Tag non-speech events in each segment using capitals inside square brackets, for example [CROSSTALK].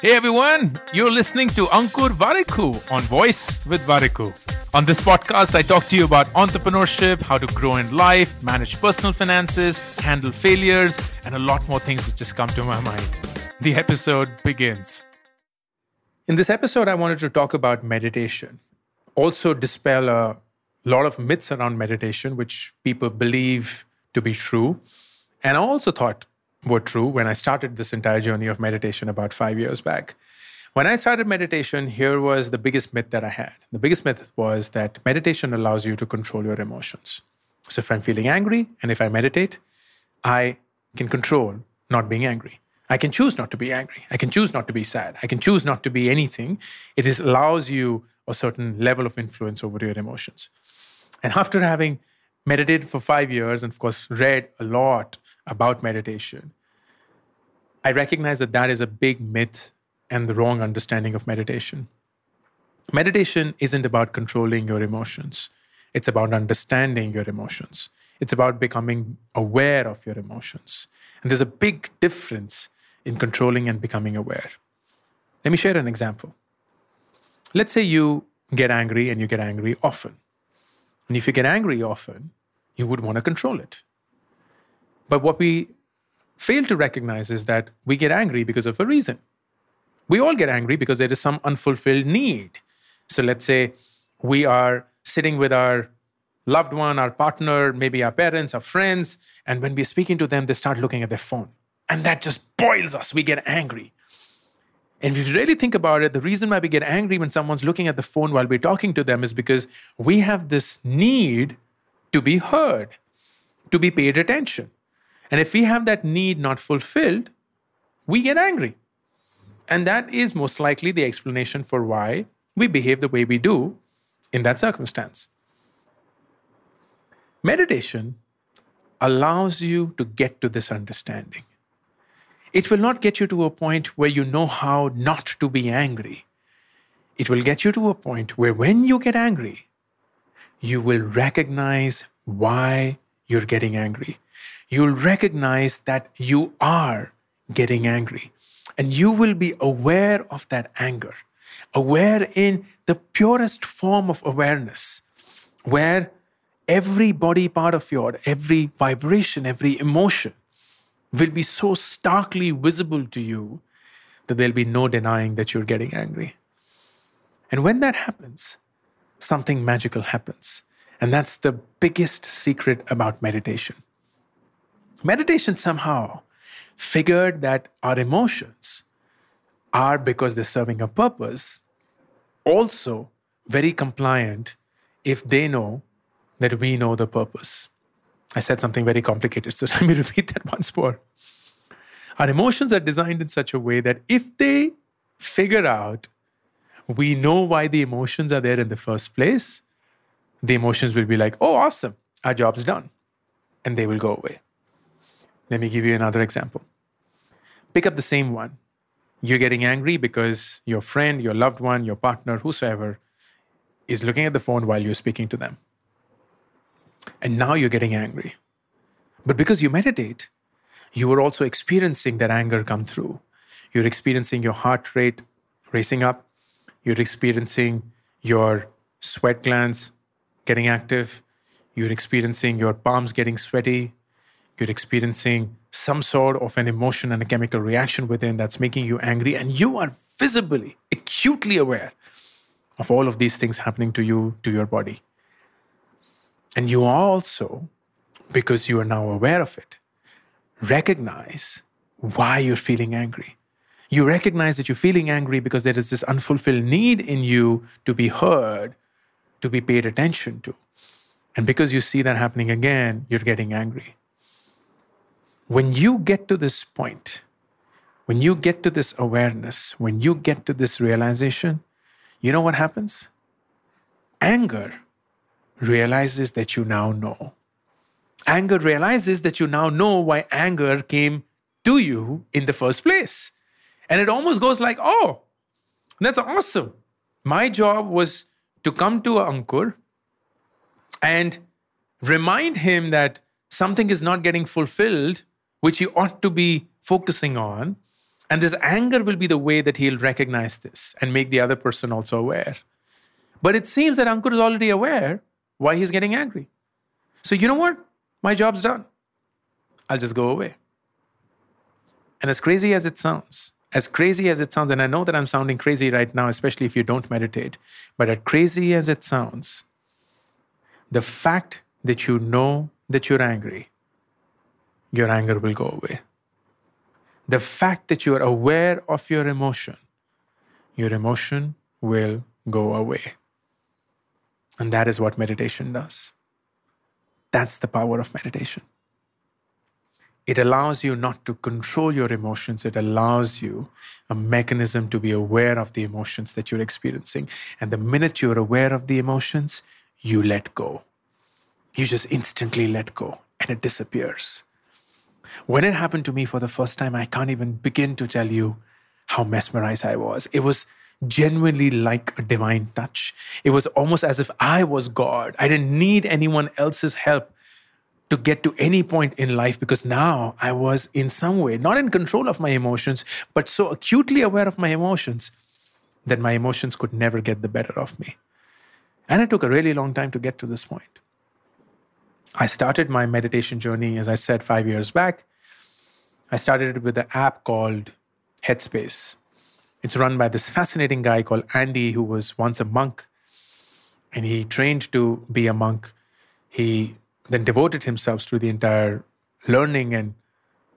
Hey everyone, you're listening to Ankur Warikoo on Voice with Warikoo. On this podcast, I talk to you about entrepreneurship, how to grow in life, manage personal finances, handle failures, and a lot more things that just come to my mind. The episode begins. In this episode, I wanted to talk about meditation, also dispel a lot of myths around meditation, which people believe to be true. And I also thought were true when I started this entire journey of meditation about five years back. When I started meditation, here was the biggest myth that I had. The biggest myth was that meditation allows you to control your emotions. So if I'm feeling angry and if I meditate, I can control not being angry. I can choose not to be angry. I can choose not to be sad. I can choose not to be anything. It is, allows you a certain level of influence over your emotions. And after having meditated for five years and, of course, read a lot about meditation, I recognize that that is a big myth and the wrong understanding of meditation. Meditation isn't about controlling your emotions, it's about understanding your emotions. It's about becoming aware of your emotions. And there's a big difference in controlling and becoming aware. Let me share an example. Let's say you get angry and you get angry often. And if you get angry often, you would want to control it. But what we fail to recognize is that we get angry because of a reason. We all get angry because there is some unfulfilled need. So let's say we are sitting with our loved one, our partner, maybe our parents, our friends, and when we're speaking to them, they start looking at their phone. And that just boils us. We get angry. And if you really think about it, the reason why we get angry when someone's looking at the phone while we're talking to them is because we have this need to be heard, to be paid attention. And if we have that need not fulfilled, we get angry. And that is most likely the explanation for why we behave the way we do in that circumstance. Meditation allows you to get to this understanding. It will not get you to a point where you know how not to be angry. It will get you to a point where when you get angry, you will recognize why you're getting angry. You'll recognize that you are getting angry. And you will be aware of that anger, aware in the purest form of awareness, where every body part of your, every vibration, every emotion will be so starkly visible to you that there'll be no denying that you're getting angry. And when that happens, something magical happens. And that's the biggest secret about meditation. Meditation somehow figured that our emotions are, because they're serving a purpose, also very compliant if they know that we know the purpose. I said something very complicated, so [LAUGHS] let me repeat that once more. Our emotions are designed in such a way that if they figure out we know why the emotions are there in the first place, the emotions will be like, oh, awesome, our job's done. And they will go away. Let me give you another example. Pick up the same one. You're getting angry because your friend, your loved one, your partner, whosoever is looking at the phone while you're speaking to them. And now you're getting angry. But because you meditate, you are also experiencing that anger come through. You're experiencing your heart rate racing up. You're experiencing your sweat glands getting active. You're experiencing your palms getting sweaty. You're experiencing some sort of an emotion and a chemical reaction within that's making you angry. And you are visibly, acutely aware of all of these things happening to you, to your body. And you also, because you are now aware of it, recognize why you're feeling angry. You recognize that you're feeling angry because there is this unfulfilled need in you to be heard, to be paid attention to. And because you see that happening again, you're getting angry. When you get to this point, when you get to this awareness, when you get to this realization, you know what happens? Anger realizes that you now know. Anger realizes that you now know why anger came to you in the first place. And it almost goes like, oh, that's awesome. My job was to come to Ankur and remind him that something is not getting fulfilled, which he ought to be focusing on. And this anger will be the way that he'll recognize this and make the other person also aware. But it seems that Ankur is already aware why he's getting angry. So, you know what? My job's done. I'll just go away. And as crazy as it sounds, as crazy as it sounds, and I know that I'm sounding crazy right now, especially if you don't meditate, but as crazy as it sounds, the fact that you know that you're angry, your anger will go away. The fact that you are aware of your emotion, your emotion will go away. And that is what meditation does. That's the power of meditation. It allows you not to control your emotions. It allows you a mechanism to be aware of the emotions that you're experiencing. And the minute you're aware of the emotions, you let go. You just instantly let go and it disappears. When it happened to me for the first time, I can't even begin to tell you how mesmerized I was. It was genuinely like a divine touch. It was almost as if I was God. I didn't need anyone else's help to get to any point in life because now I was in some way not in control of my emotions, but so acutely aware of my emotions that my emotions could never get the better of me. And it took a really long time to get to this point. I started my meditation journey, as I said, five years back. I started it with an app called Headspace. It's run by this fascinating guy called Andy, who was once a monk, and he trained to be a monk. He then devoted himself to the entire learning and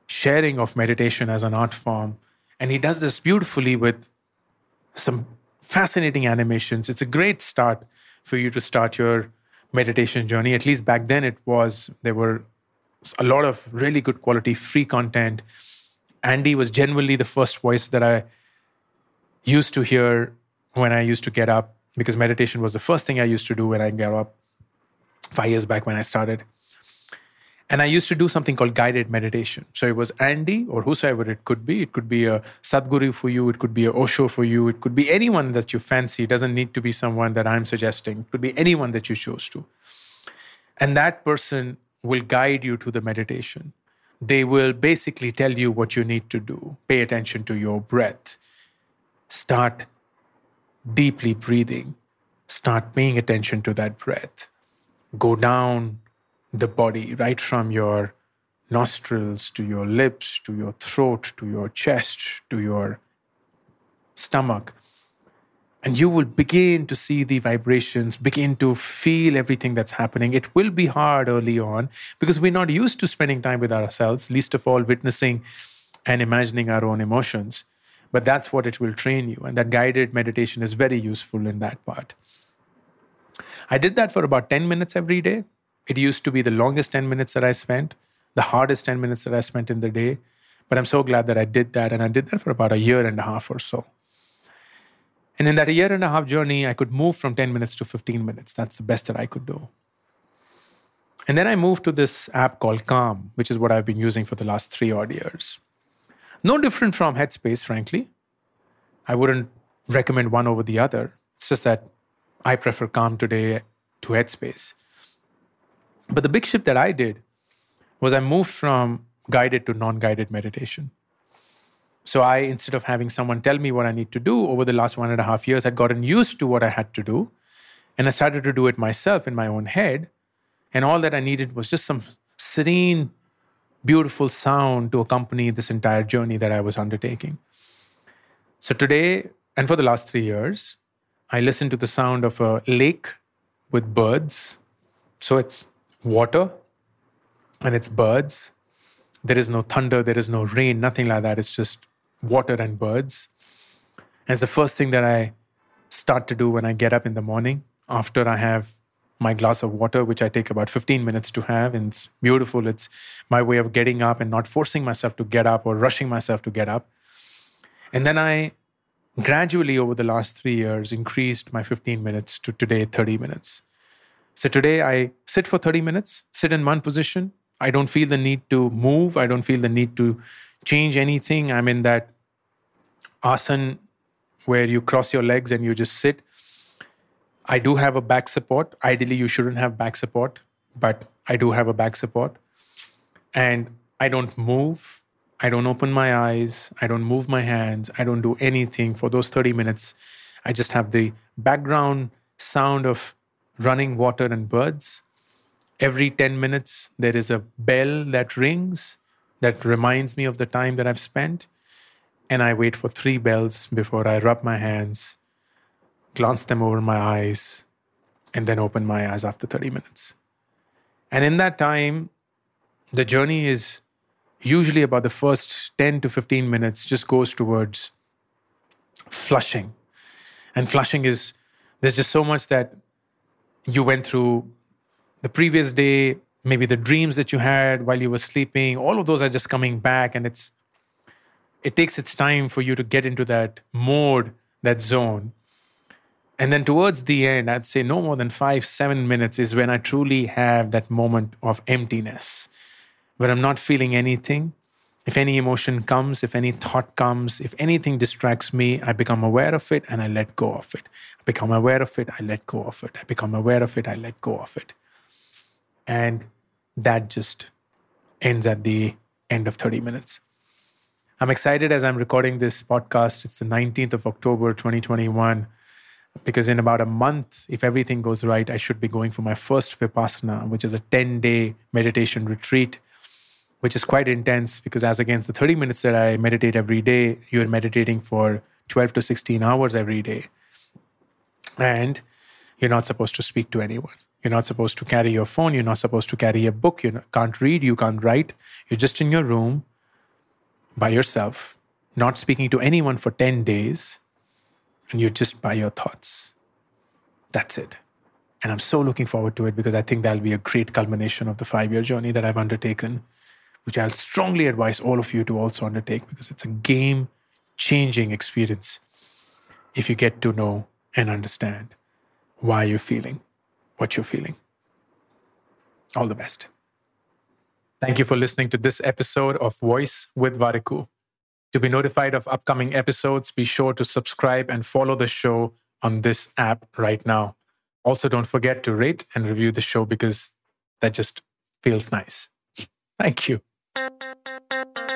sharing of meditation as an art form. And he does this beautifully with some fascinating animations. It's a great start for you to start your meditation journey. At least back then, it was, there were a lot of really good quality free content. Andy was genuinely the first voice that I used to hear when I used to get up because meditation was the first thing I used to do when I get up five years back when I started. And I used to do something called guided meditation. So it was Andy or whosoever it could be. It could be a Sadhguru for you. It could be a Osho for you. It could be anyone that you fancy. It doesn't need to be someone that I'm suggesting. It could be anyone that you chose to. And that person will guide you to the meditation. They will basically tell you what you need to do. Pay attention to your breath. Start deeply breathing. Start paying attention to that breath go down the body, right from your nostrils to your lips, to your throat, to your chest, to your stomach. And you will begin to see the vibrations, begin to feel everything that's happening. It will be hard early on because we're not used to spending time with ourselves, least of all, witnessing and imagining our own emotions. But that's what it will train you. And that guided meditation is very useful in that part. I did that for about 10 minutes every day. It used to be the longest 10 minutes that I spent, the hardest 10 minutes that I spent in the day. But I'm so glad that I did that. And I did that for about a year and a half or so. And in that year and a half journey, I could move from 10 minutes to 15 minutes. That's the best that I could do. And then I moved to this app called Calm, which is what I've been using for the last three odd years. No different from Headspace, frankly. I wouldn't recommend one over the other. It's just that I prefer Calm today to Headspace. But the big shift that I did was I moved from guided to non guided meditation. So I, instead of having someone tell me what I need to do over the last one and a half years, I'd gotten used to what I had to do. And I started to do it myself in my own head. And all that I needed was just some serene, beautiful sound to accompany this entire journey that I was undertaking. So today, and for the last three years, I listen to the sound of a lake with birds. So it's water and it's birds. There is no thunder, there is no rain, nothing like that. It's just water and birds. And it's the first thing that I start to do when I get up in the morning after I have my glass of water, which I take about 15 minutes to have. And it's beautiful. It's my way of getting up and not forcing myself to get up or rushing myself to get up. And then I gradually over the last three years increased my 15 minutes to today 30 minutes. So today I sit for 30 minutes, sit in one position. I don't feel the need to move. I don't feel the need to change anything. I'm in that asana where you cross your legs and you just sit. I do have a back support. Ideally, you shouldn't have back support, but I do have a back support. And I don't move. I don't open my eyes, I don't move my hands, I don't do anything for those 30 minutes. I just have the background sound of running water and birds. Every 10 minutes, there is a bell that rings that reminds me of the time that I've spent. And I wait for three bells before I rub my hands, glance them over my eyes, and then open my eyes after 30 minutes. And in that time, the journey is usually about the first 10 to 15 minutes just goes towards flushing. And flushing is, there's just so much that you went through the previous day, maybe the dreams that you had while you were sleeping, all of those are just coming back. And it's, it takes its time for you to get into that mode, that zone. And then towards the end, I'd say no more than five, seven minutes is when I truly have that moment of emptiness where I'm not feeling anything. If any emotion comes, if any thought comes, if anything distracts me, I become aware of it and I let go of it. I become aware of it, I let go of it. I become aware of it, I let go of it. And that just ends at the end of 30 minutes. I'm excited as I'm recording this podcast. It's the 19th of October, 2021 because in about a month, if everything goes right, I should be going for my first Vipassana, which is a 10 day meditation retreat, which is quite intense because, as against the 30 minutes that I meditate every day, you're meditating for 12 to 16 hours every day. And you're not supposed to speak to anyone. You're not supposed to carry your phone. You're not supposed to carry a book. You can't read. You can't write. You're just in your room by yourself, not speaking to anyone for 10 days and you're just by your thoughts. That's it. And I'm so looking forward to it because I think that'll be a great culmination of the five year journey that I've undertaken, which I'll strongly advise all of you to also undertake because it's a game changing experience if you get to know and understand why you're feeling what you're feeling. All the best. Thank you for listening to this episode of Voice with Warikoo. To be notified of upcoming episodes, be sure to subscribe and follow the show on this app right now. Also, don't forget to rate and review the show because that just feels nice. [LAUGHS] Thank you. Thank you.